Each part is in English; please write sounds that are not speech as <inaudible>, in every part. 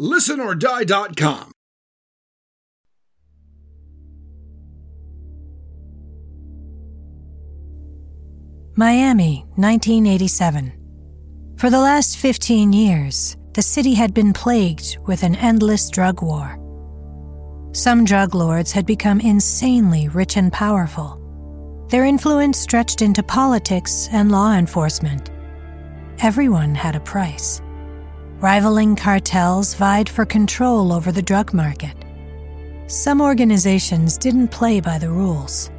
listenordie.com. Miami, 1987. For the last 15 years, the city had been plagued with an endless drug war. Some drug lords had become insanely rich and powerful. Their influence stretched into politics and law enforcement. Everyone had a price. Rivaling cartels vied for control over the drug market. Some organizations didn't play by the rules.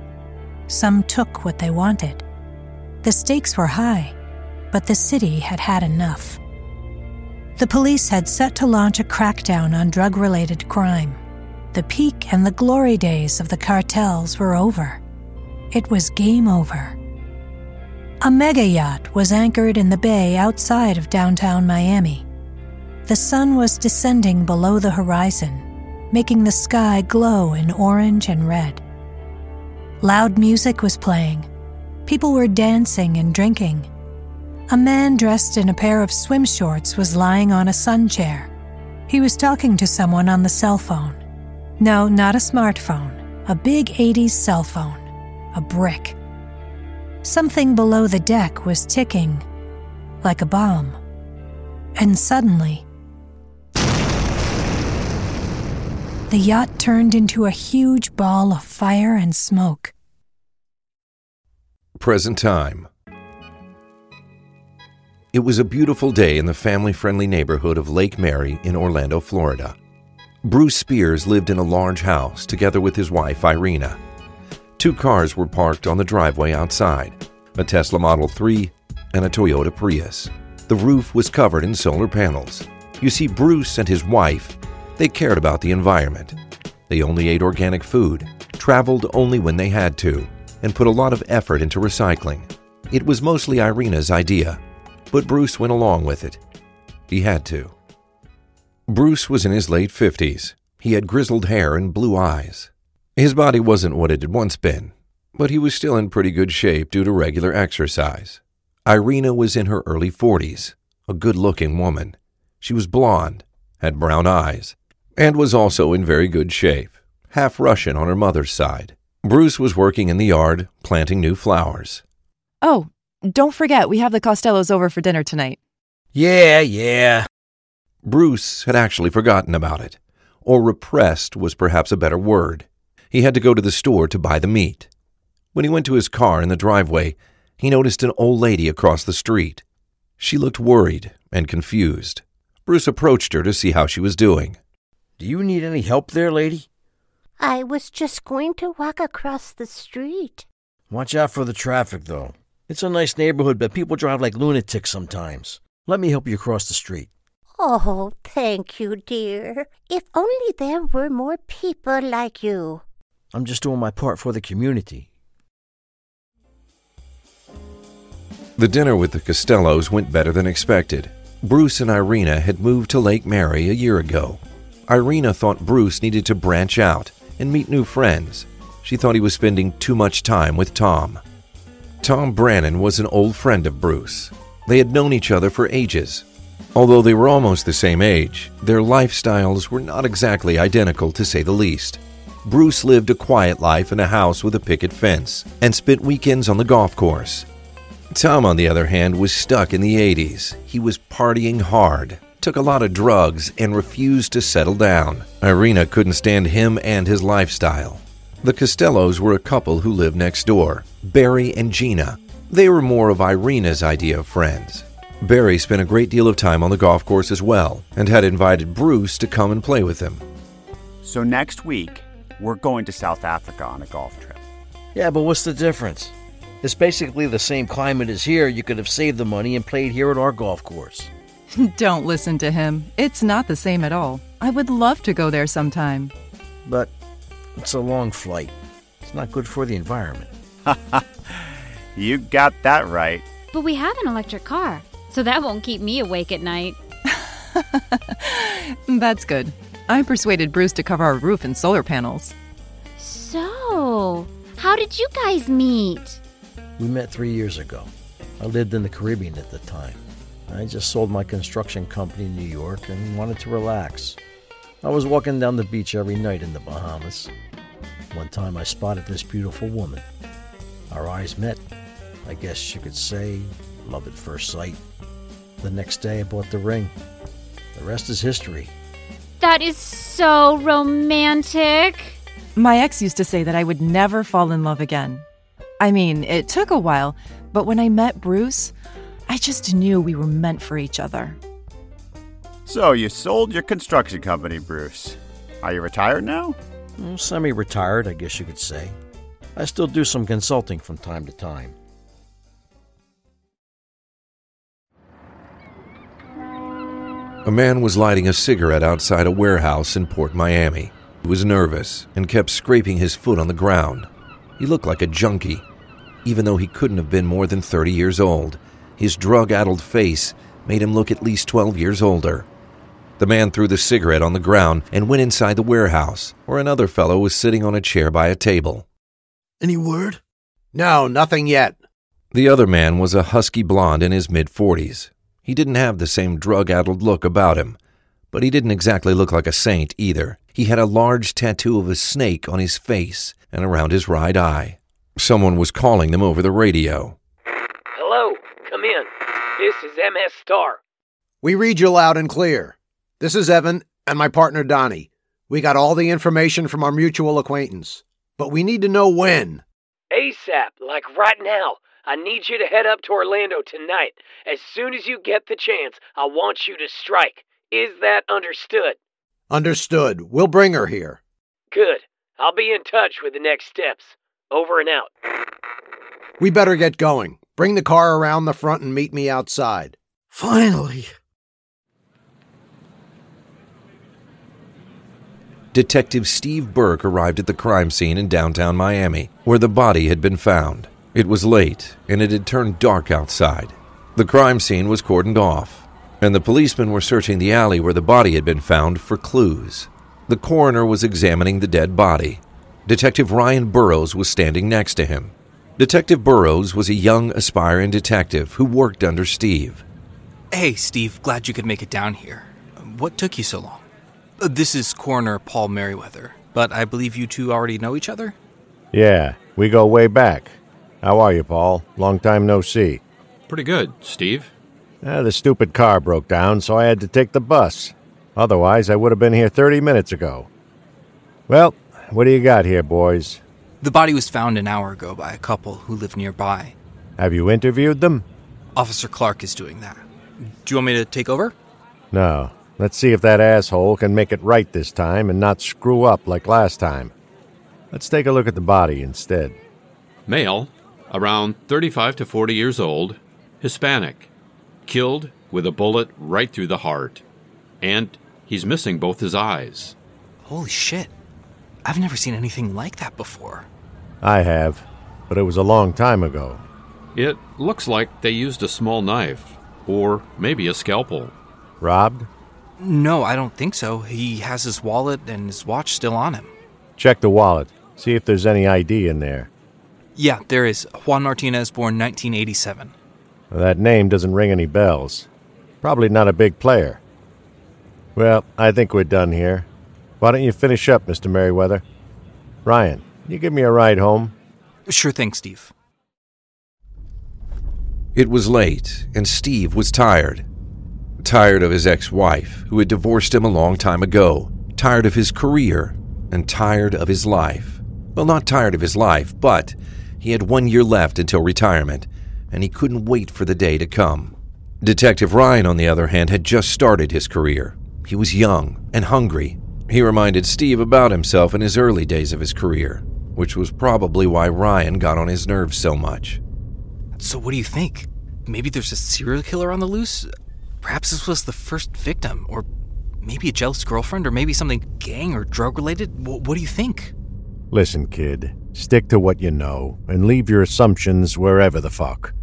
Some took what they wanted. The stakes were high, but the city had had enough. The police had set to launch a crackdown on drug related crime. The peak and the glory days of the cartels were over. It was game over. A mega yacht was anchored in the bay outside of downtown Miami. The sun was descending below the horizon, making the sky glow in orange and red. Loud music was playing. People were dancing and drinking. A man dressed in a pair of swim shorts was lying on a sun chair. He was talking to someone on the cell phone. No, not a smartphone, a big 80s cell phone, a brick. Something below the deck was ticking, like a bomb. And suddenly, the yacht turned into a huge ball of fire and smoke. Present time. It was a beautiful day in the family friendly neighborhood of Lake Mary in Orlando, Florida. Bruce Spears lived in a large house together with his wife, Irina. Two cars were parked on the driveway outside a Tesla Model 3 and a Toyota Prius. The roof was covered in solar panels. You see, Bruce and his wife, they cared about the environment. They only ate organic food, traveled only when they had to, and put a lot of effort into recycling. It was mostly Irina's idea, but Bruce went along with it. He had to. Bruce was in his late 50s. He had grizzled hair and blue eyes. His body wasn't what it had once been, but he was still in pretty good shape due to regular exercise. Irina was in her early 40s, a good looking woman. She was blonde, had brown eyes, and was also in very good shape, half Russian on her mother's side. Bruce was working in the yard, planting new flowers. Oh, don't forget, we have the Costellos over for dinner tonight. Yeah, yeah. Bruce had actually forgotten about it, or repressed was perhaps a better word. He had to go to the store to buy the meat. When he went to his car in the driveway, he noticed an old lady across the street. She looked worried and confused. Bruce approached her to see how she was doing. Do you need any help there, lady? I was just going to walk across the street. Watch out for the traffic, though. It's a nice neighborhood, but people drive like lunatics sometimes. Let me help you cross the street. Oh, thank you, dear. If only there were more people like you. I'm just doing my part for the community. The dinner with the Costellos went better than expected. Bruce and Irina had moved to Lake Mary a year ago. Irina thought Bruce needed to branch out and meet new friends. She thought he was spending too much time with Tom. Tom Brannon was an old friend of Bruce. They had known each other for ages. Although they were almost the same age, their lifestyles were not exactly identical to say the least. Bruce lived a quiet life in a house with a picket fence and spent weekends on the golf course. Tom, on the other hand, was stuck in the 80s. He was partying hard, took a lot of drugs, and refused to settle down. Irina couldn't stand him and his lifestyle. The Costellos were a couple who lived next door, Barry and Gina. They were more of Irina's idea of friends. Barry spent a great deal of time on the golf course as well and had invited Bruce to come and play with him. So next week, we're going to South Africa on a golf trip. Yeah, but what's the difference? It's basically the same climate as here. You could have saved the money and played here at our golf course. <laughs> Don't listen to him. It's not the same at all. I would love to go there sometime. But it's a long flight. It's not good for the environment. <laughs> you got that right. But we have an electric car, so that won't keep me awake at night. <laughs> That's good. I persuaded Bruce to cover our roof in solar panels. So, how did you guys meet? We met three years ago. I lived in the Caribbean at the time. I just sold my construction company in New York and wanted to relax. I was walking down the beach every night in the Bahamas. One time I spotted this beautiful woman. Our eyes met. I guess you could say love at first sight. The next day I bought the ring. The rest is history. That is so romantic. My ex used to say that I would never fall in love again. I mean, it took a while, but when I met Bruce, I just knew we were meant for each other. So you sold your construction company, Bruce. Are you retired now? Mm, Semi retired, I guess you could say. I still do some consulting from time to time. A man was lighting a cigarette outside a warehouse in Port Miami. He was nervous and kept scraping his foot on the ground. He looked like a junkie, even though he couldn't have been more than 30 years old. His drug addled face made him look at least 12 years older. The man threw the cigarette on the ground and went inside the warehouse, where another fellow was sitting on a chair by a table. Any word? No, nothing yet. The other man was a husky blonde in his mid 40s. He didn't have the same drug addled look about him, but he didn't exactly look like a saint either. He had a large tattoo of a snake on his face and around his right eye. Someone was calling them over the radio. Hello, come in. This is MS Star. We read you loud and clear. This is Evan and my partner Donnie. We got all the information from our mutual acquaintance, but we need to know when. ASAP, like right now. I need you to head up to Orlando tonight. As soon as you get the chance, I want you to strike. Is that understood? Understood. We'll bring her here. Good. I'll be in touch with the next steps. Over and out. We better get going. Bring the car around the front and meet me outside. Finally. Detective Steve Burke arrived at the crime scene in downtown Miami, where the body had been found. It was late, and it had turned dark outside. The crime scene was cordoned off, and the policemen were searching the alley where the body had been found for clues. The coroner was examining the dead body. Detective Ryan Burrows was standing next to him. Detective Burrows was a young, aspiring detective who worked under Steve. Hey, Steve, glad you could make it down here. What took you so long? Uh, This is Coroner Paul Merriweather, but I believe you two already know each other? Yeah, we go way back. How are you, Paul? Long time no see. Pretty good, Steve. Ah, the stupid car broke down, so I had to take the bus. Otherwise, I would have been here 30 minutes ago. Well, what do you got here, boys? The body was found an hour ago by a couple who live nearby. Have you interviewed them? Officer Clark is doing that. Do you want me to take over? No. Let's see if that asshole can make it right this time and not screw up like last time. Let's take a look at the body instead. Male, around 35 to 40 years old, Hispanic, killed with a bullet right through the heart. And he's missing both his eyes. Holy shit. I've never seen anything like that before. I have, but it was a long time ago. It looks like they used a small knife, or maybe a scalpel. Robbed? No, I don't think so. He has his wallet and his watch still on him. Check the wallet. See if there's any ID in there. Yeah, there is. Juan Martinez, born 1987. That name doesn't ring any bells. Probably not a big player. Well, I think we're done here. Why don't you finish up, Mr. Merriweather? Ryan, you give me a ride home? Sure thing, Steve. It was late, and Steve was tired. Tired of his ex wife, who had divorced him a long time ago, tired of his career, and tired of his life. Well, not tired of his life, but he had one year left until retirement, and he couldn't wait for the day to come. Detective Ryan, on the other hand, had just started his career. He was young and hungry. He reminded Steve about himself in his early days of his career, which was probably why Ryan got on his nerves so much. So, what do you think? Maybe there's a serial killer on the loose? Perhaps this was the first victim, or maybe a jealous girlfriend, or maybe something gang or drug related? What, what do you think? Listen, kid, stick to what you know and leave your assumptions wherever the fuck.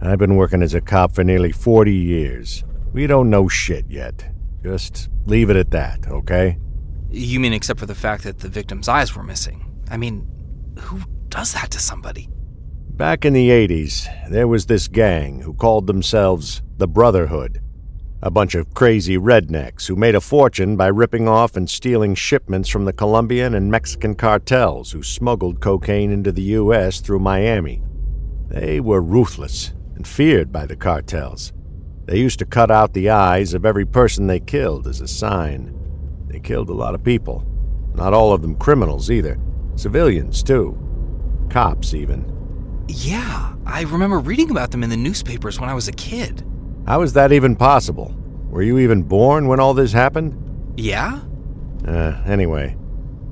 I've been working as a cop for nearly 40 years. We don't know shit yet. Just leave it at that, okay? You mean except for the fact that the victim's eyes were missing? I mean, who does that to somebody? Back in the 80s, there was this gang who called themselves the Brotherhood. A bunch of crazy rednecks who made a fortune by ripping off and stealing shipments from the Colombian and Mexican cartels who smuggled cocaine into the U.S. through Miami. They were ruthless and feared by the cartels. They used to cut out the eyes of every person they killed as a sign. They killed a lot of people. Not all of them criminals either. Civilians, too. Cops, even. Yeah, I remember reading about them in the newspapers when I was a kid. How is that even possible? Were you even born when all this happened? Yeah? Uh, anyway.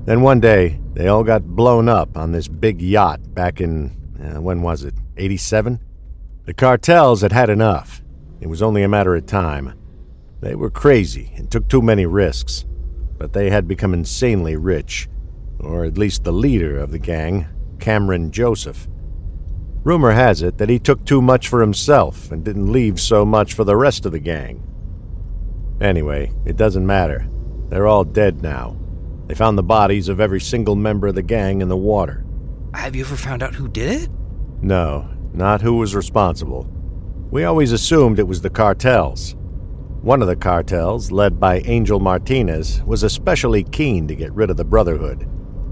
Then one day, they all got blown up on this big yacht back in. Uh, when was it? 87? The cartels had had enough. It was only a matter of time. They were crazy and took too many risks. But they had become insanely rich. Or at least the leader of the gang, Cameron Joseph. Rumor has it that he took too much for himself and didn't leave so much for the rest of the gang. Anyway, it doesn't matter. They're all dead now. They found the bodies of every single member of the gang in the water. Have you ever found out who did it? No, not who was responsible. We always assumed it was the cartels. One of the cartels, led by Angel Martinez, was especially keen to get rid of the Brotherhood.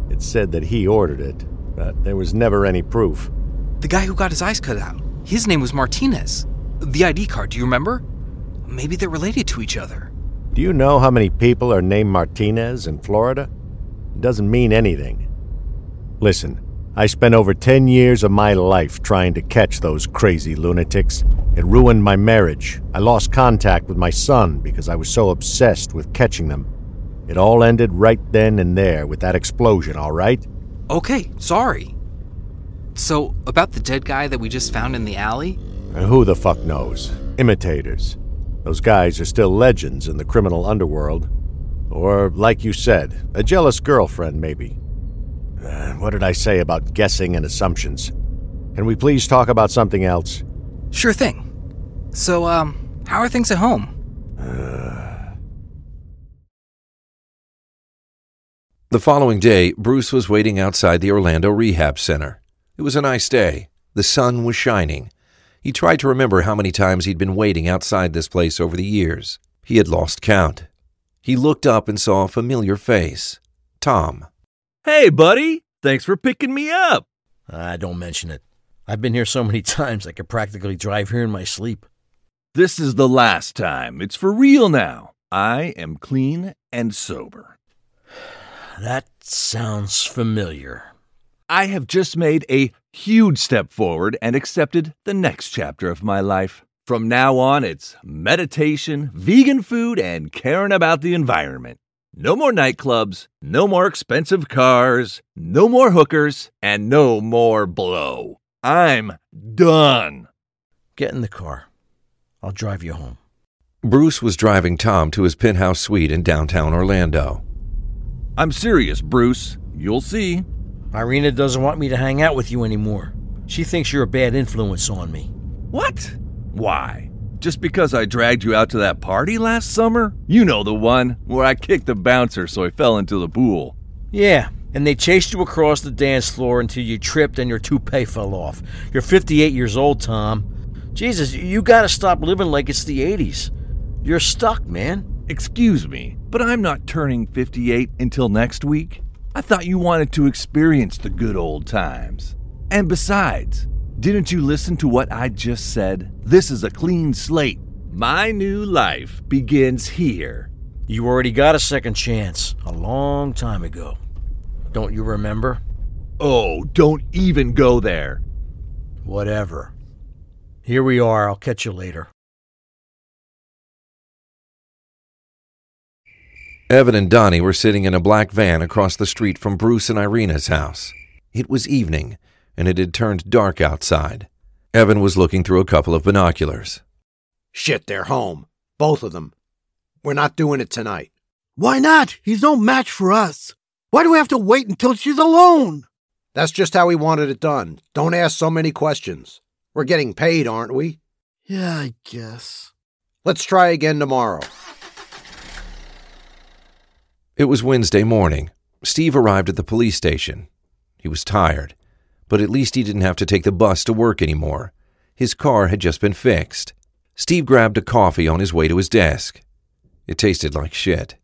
It's said that he ordered it, but there was never any proof. The guy who got his eyes cut out. His name was Martinez. The ID card, do you remember? Maybe they're related to each other. Do you know how many people are named Martinez in Florida? It doesn't mean anything. Listen, I spent over 10 years of my life trying to catch those crazy lunatics. It ruined my marriage. I lost contact with my son because I was so obsessed with catching them. It all ended right then and there with that explosion, all right? Okay, sorry. So, about the dead guy that we just found in the alley? And who the fuck knows? Imitators. Those guys are still legends in the criminal underworld. Or, like you said, a jealous girlfriend, maybe. Uh, what did I say about guessing and assumptions? Can we please talk about something else? Sure thing. So, um, how are things at home? The following day, Bruce was waiting outside the Orlando Rehab Center. It was a nice day. The sun was shining. He tried to remember how many times he'd been waiting outside this place over the years. He had lost count. He looked up and saw a familiar face Tom. Hey, buddy. Thanks for picking me up. Ah, don't mention it. I've been here so many <laughs> times I could practically drive here in my sleep. This is the last time. It's for real now. I am clean and sober. That sounds familiar. I have just made a huge step forward and accepted the next chapter of my life. From now on, it's meditation, vegan food, and caring about the environment. No more nightclubs, no more expensive cars, no more hookers, and no more blow. I'm done. Get in the car. I'll drive you home. Bruce was driving Tom to his penthouse suite in downtown Orlando. I'm serious, Bruce. You'll see. Irina doesn't want me to hang out with you anymore. She thinks you're a bad influence on me. What? Why? Just because I dragged you out to that party last summer? You know the one where I kicked the bouncer so he fell into the pool. Yeah, and they chased you across the dance floor until you tripped and your toupee fell off. You're 58 years old, Tom. Jesus, you gotta stop living like it's the 80s. You're stuck, man. Excuse me, but I'm not turning 58 until next week. I thought you wanted to experience the good old times. And besides, didn't you listen to what I just said? This is a clean slate. My new life begins here. You already got a second chance a long time ago. Don't you remember? Oh, don't even go there. Whatever. Here we are. I'll catch you later. Evan and Donnie were sitting in a black van across the street from Bruce and Irina's house. It was evening, and it had turned dark outside. Evan was looking through a couple of binoculars. Shit, they're home. Both of them. We're not doing it tonight. Why not? He's no match for us. Why do we have to wait until she's alone? That's just how we wanted it done. Don't ask so many questions. We're getting paid, aren't we? Yeah, I guess. Let's try again tomorrow. It was Wednesday morning. Steve arrived at the police station. He was tired, but at least he didn't have to take the bus to work anymore. His car had just been fixed. Steve grabbed a coffee on his way to his desk. It tasted like shit.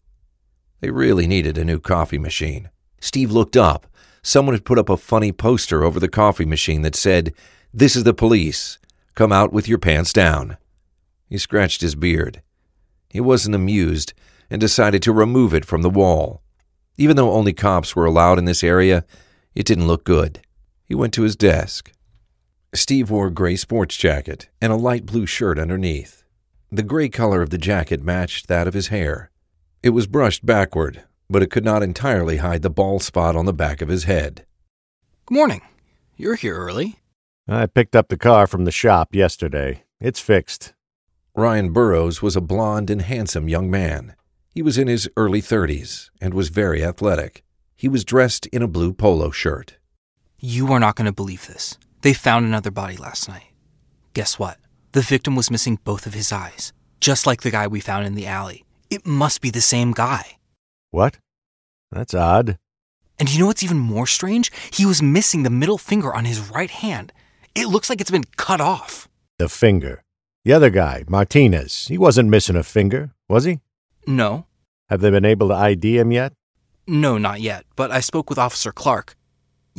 They really needed a new coffee machine. Steve looked up. Someone had put up a funny poster over the coffee machine that said, This is the police. Come out with your pants down. He scratched his beard. He wasn't amused and decided to remove it from the wall. Even though only cops were allowed in this area, it didn't look good. He went to his desk. Steve wore a gray sports jacket and a light blue shirt underneath. The gray color of the jacket matched that of his hair. It was brushed backward, but it could not entirely hide the bald spot on the back of his head. Good morning. You're here early. I picked up the car from the shop yesterday. It's fixed. Ryan Burrows was a blond and handsome young man. He was in his early 30s and was very athletic. He was dressed in a blue polo shirt. You are not going to believe this. They found another body last night. Guess what? The victim was missing both of his eyes, just like the guy we found in the alley. It must be the same guy. What? That's odd. And you know what's even more strange? He was missing the middle finger on his right hand. It looks like it's been cut off. The finger. The other guy, Martinez, he wasn't missing a finger, was he? No. Have they been able to ID him yet? No, not yet, but I spoke with Officer Clark.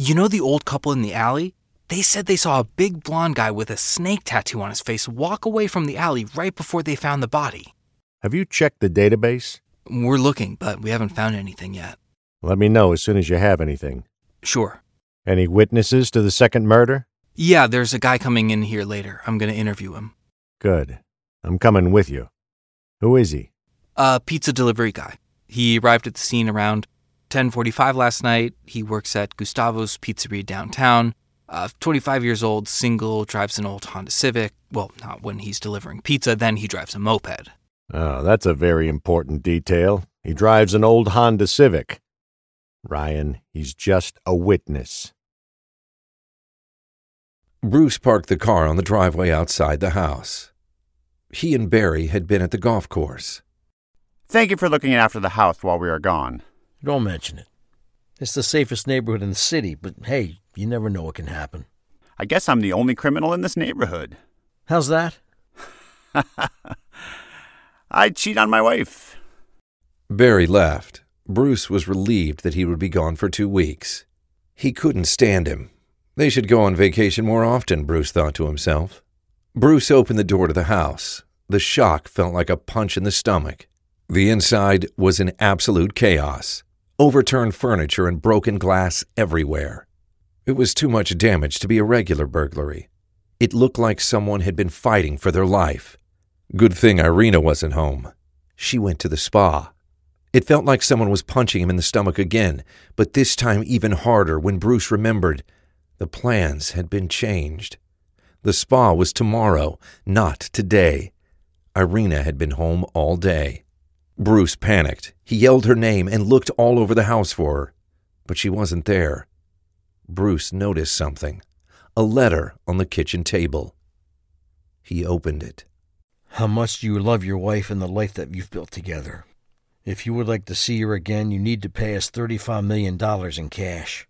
You know the old couple in the alley? They said they saw a big blond guy with a snake tattoo on his face walk away from the alley right before they found the body. Have you checked the database? We're looking, but we haven't found anything yet. Let me know as soon as you have anything. Sure. Any witnesses to the second murder? Yeah, there's a guy coming in here later. I'm going to interview him. Good. I'm coming with you. Who is he? A pizza delivery guy. He arrived at the scene around 10:45 last night. He works at Gustavo's Pizzeria downtown. Uh, 25 years old, single, drives an old Honda Civic. Well, not when he's delivering pizza, then he drives a moped. Oh, that's a very important detail. He drives an old Honda Civic. Ryan, he's just a witness. Bruce parked the car on the driveway outside the house. He and Barry had been at the golf course. Thank you for looking after the house while we are gone. Don't mention it. It's the safest neighborhood in the city, but hey, you never know what can happen. I guess I'm the only criminal in this neighborhood. How's that? <laughs> I cheat on my wife. Barry left. Bruce was relieved that he would be gone for two weeks. He couldn't stand him. They should go on vacation more often, Bruce thought to himself. Bruce opened the door to the house. The shock felt like a punch in the stomach. The inside was in absolute chaos overturned furniture and broken glass everywhere. It was too much damage to be a regular burglary. It looked like someone had been fighting for their life. Good thing Irina wasn't home. She went to the spa. It felt like someone was punching him in the stomach again, but this time even harder when Bruce remembered the plans had been changed. The spa was tomorrow, not today. Irina had been home all day. Bruce panicked. He yelled her name and looked all over the house for her, but she wasn't there. Bruce noticed something a letter on the kitchen table. He opened it. How much do you love your wife and the life that you've built together? If you would like to see her again, you need to pay us $35 million in cash.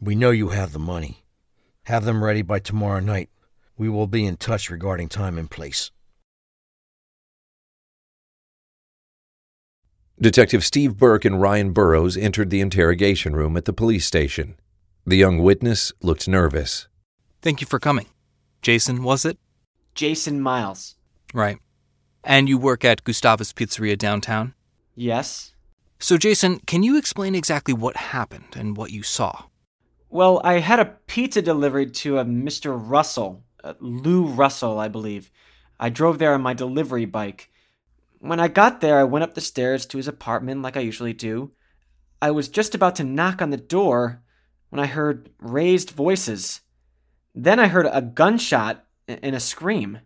We know you have the money. Have them ready by tomorrow night. We will be in touch regarding time and place. Detective Steve Burke and Ryan Burrows entered the interrogation room at the police station. The young witness looked nervous. Thank you for coming. Jason, was it? Jason Miles. Right. And you work at Gustavo's Pizzeria downtown? Yes. So, Jason, can you explain exactly what happened and what you saw? Well, I had a pizza delivered to a Mr. Russell, uh, Lou Russell, I believe. I drove there on my delivery bike. When I got there, I went up the stairs to his apartment like I usually do. I was just about to knock on the door when I heard raised voices. Then I heard a gunshot and a scream.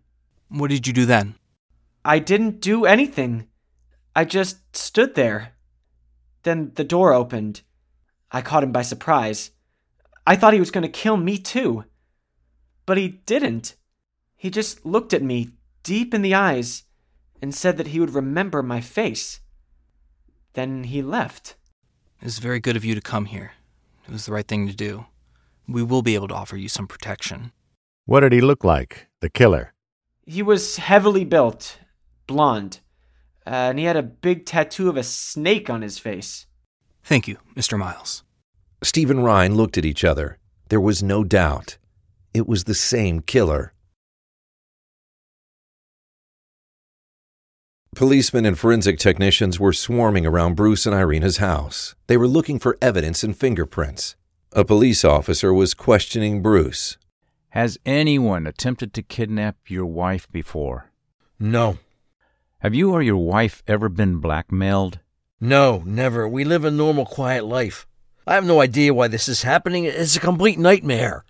What did you do then? I didn't do anything. I just stood there. Then the door opened. I caught him by surprise. I thought he was going to kill me too. But he didn't. He just looked at me deep in the eyes and said that he would remember my face. Then he left. It was very good of you to come here. It was the right thing to do. We will be able to offer you some protection. What did he look like, the killer? He was heavily built, blond, uh, and he had a big tattoo of a snake on his face. Thank you, Mr. Miles. Steve and Ryan looked at each other. There was no doubt. It was the same killer. Policemen and forensic technicians were swarming around Bruce and Irina's house. They were looking for evidence and fingerprints. A police officer was questioning Bruce. Has anyone attempted to kidnap your wife before? No. Have you or your wife ever been blackmailed? No, never. We live a normal, quiet life. I have no idea why this is happening. It's a complete nightmare.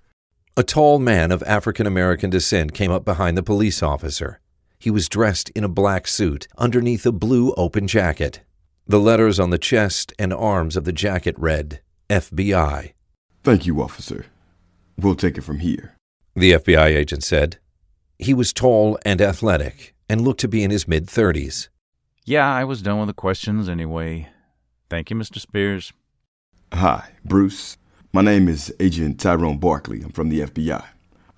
A tall man of African American descent came up behind the police officer. He was dressed in a black suit underneath a blue open jacket. The letters on the chest and arms of the jacket read FBI. Thank you, officer. We'll take it from here. The FBI agent said. He was tall and athletic and looked to be in his mid 30s. Yeah, I was done with the questions anyway. Thank you, Mr. Spears. Hi, Bruce. My name is Agent Tyrone Barkley. I'm from the FBI.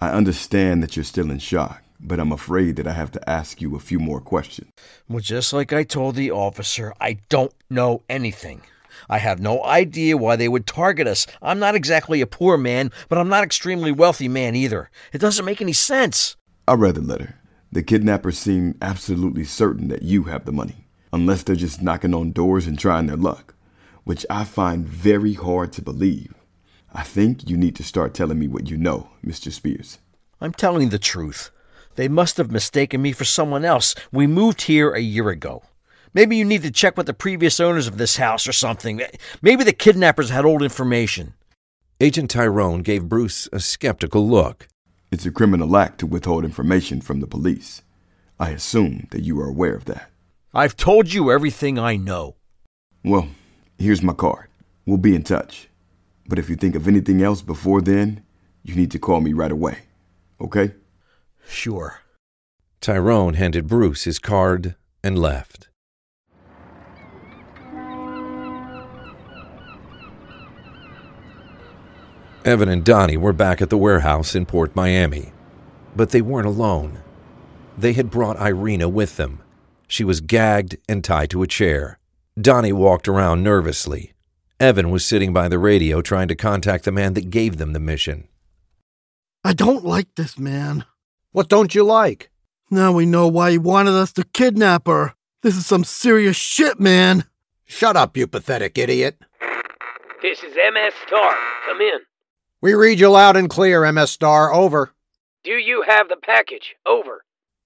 I understand that you're still in shock, but I'm afraid that I have to ask you a few more questions. Well, just like I told the officer, I don't know anything. I have no idea why they would target us. I'm not exactly a poor man, but I'm not extremely wealthy man either. It doesn't make any sense. I read the letter. The kidnappers seem absolutely certain that you have the money, unless they're just knocking on doors and trying their luck, which I find very hard to believe. I think you need to start telling me what you know, Mr. Spears. I'm telling the truth. They must have mistaken me for someone else. We moved here a year ago. Maybe you need to check with the previous owners of this house or something. Maybe the kidnappers had old information. Agent Tyrone gave Bruce a skeptical look. It's a criminal act to withhold information from the police. I assume that you are aware of that. I've told you everything I know. Well, here's my card. We'll be in touch. But if you think of anything else before then, you need to call me right away. Okay? Sure. Tyrone handed Bruce his card and left. Evan and Donnie were back at the warehouse in Port Miami. But they weren't alone. They had brought Irina with them. She was gagged and tied to a chair. Donnie walked around nervously. Evan was sitting by the radio trying to contact the man that gave them the mission. I don't like this man. What don't you like? Now we know why he wanted us to kidnap her. This is some serious shit, man. Shut up, you pathetic idiot. This is MS Star. Come in. We read you loud and clear, MS Star. Over. Do you have the package? Over.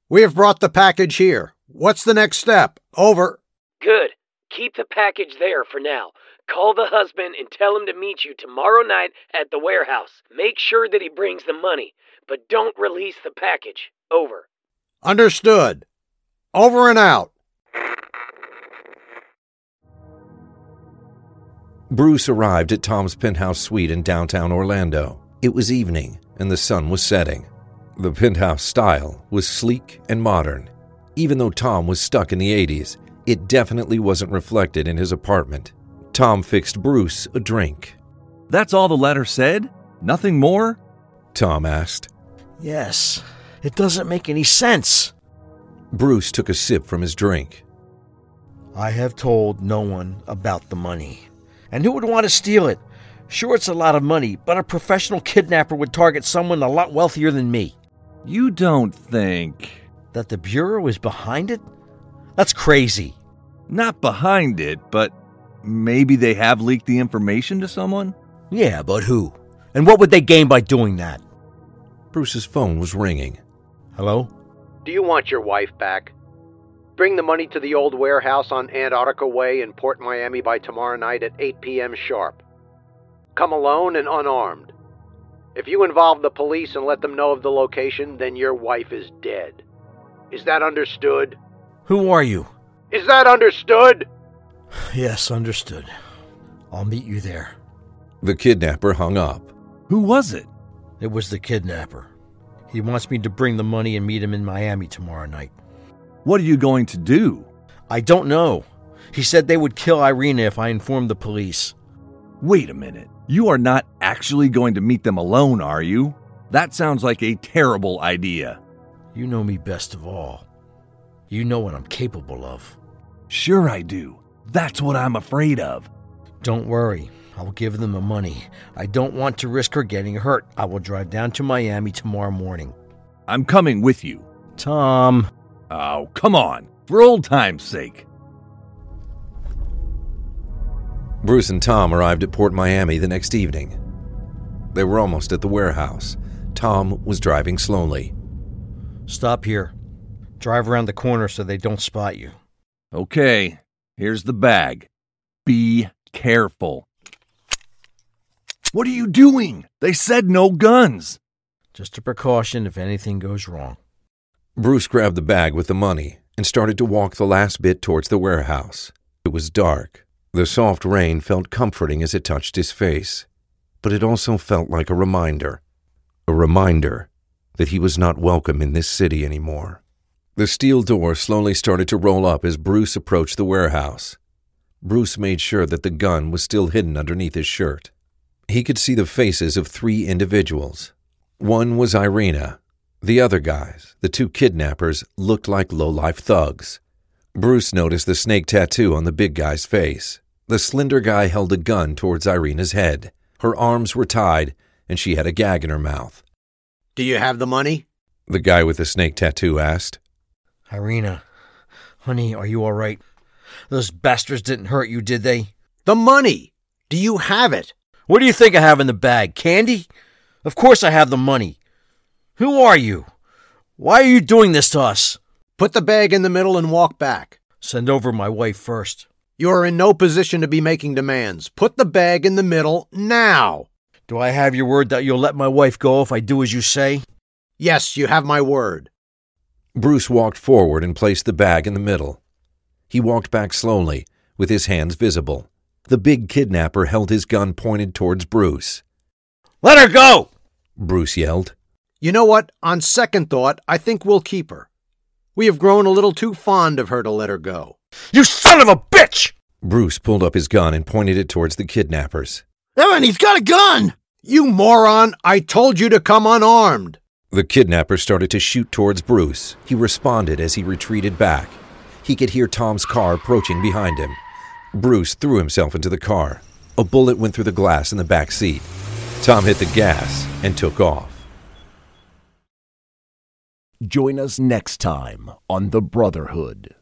We have brought the package here. What's the next step? Over. Good. Keep the package there for now. Call the husband and tell him to meet you tomorrow night at the warehouse. Make sure that he brings the money, but don't release the package. Over. Understood. Over and out. Bruce arrived at Tom's penthouse suite in downtown Orlando. It was evening and the sun was setting. The penthouse style was sleek and modern. Even though Tom was stuck in the 80s, it definitely wasn't reflected in his apartment. Tom fixed Bruce a drink. That's all the letter said? Nothing more? Tom asked. Yes. It doesn't make any sense. Bruce took a sip from his drink. I have told no one about the money. And who would want to steal it? Sure, it's a lot of money, but a professional kidnapper would target someone a lot wealthier than me. You don't think. That the Bureau is behind it? That's crazy. Not behind it, but maybe they have leaked the information to someone? Yeah, but who? And what would they gain by doing that? Bruce's phone was ringing. Hello? Do you want your wife back? Bring the money to the old warehouse on Antarctica Way in Port Miami by tomorrow night at 8 p.m. sharp. Come alone and unarmed. If you involve the police and let them know of the location, then your wife is dead. Is that understood? Who are you? Is that understood? <sighs> Yes, understood. I'll meet you there. The kidnapper hung up. Who was it? It was the kidnapper. He wants me to bring the money and meet him in Miami tomorrow night. What are you going to do? I don't know. He said they would kill Irina if I informed the police. Wait a minute. You are not actually going to meet them alone, are you? That sounds like a terrible idea. You know me best of all. You know what I'm capable of. Sure, I do. That's what I'm afraid of. Don't worry. I will give them the money. I don't want to risk her getting hurt. I will drive down to Miami tomorrow morning. I'm coming with you. Tom. Oh, come on. For old time's sake. Bruce and Tom arrived at Port Miami the next evening. They were almost at the warehouse. Tom was driving slowly. Stop here. Drive around the corner so they don't spot you. Okay, here's the bag. Be careful. What are you doing? They said no guns. Just a precaution if anything goes wrong. Bruce grabbed the bag with the money and started to walk the last bit towards the warehouse. It was dark. The soft rain felt comforting as it touched his face, but it also felt like a reminder. A reminder that he was not welcome in this city anymore. The steel door slowly started to roll up as Bruce approached the warehouse. Bruce made sure that the gun was still hidden underneath his shirt. He could see the faces of three individuals. One was Irina. The other guys, the two kidnappers, looked like low-life thugs. Bruce noticed the snake tattoo on the big guy's face. The slender guy held a gun towards Irina's head. Her arms were tied, and she had a gag in her mouth. Do you have the money? The guy with the snake tattoo asked. Irina, honey, are you all right? Those bastards didn't hurt you, did they? The money! Do you have it? What do you think I have in the bag? Candy? Of course I have the money. Who are you? Why are you doing this to us? Put the bag in the middle and walk back. Send over my wife first. You are in no position to be making demands. Put the bag in the middle now. Do I have your word that you'll let my wife go if I do as you say? Yes, you have my word. Bruce walked forward and placed the bag in the middle. He walked back slowly, with his hands visible. The big kidnapper held his gun pointed towards Bruce. Let her go! Bruce yelled. You know what? On second thought, I think we'll keep her. We have grown a little too fond of her to let her go. You son of a bitch! Bruce pulled up his gun and pointed it towards the kidnappers. Evan, he's got a gun! You moron! I told you to come unarmed! The kidnapper started to shoot towards Bruce. He responded as he retreated back. He could hear Tom's car approaching behind him. Bruce threw himself into the car. A bullet went through the glass in the back seat. Tom hit the gas and took off. Join us next time on The Brotherhood.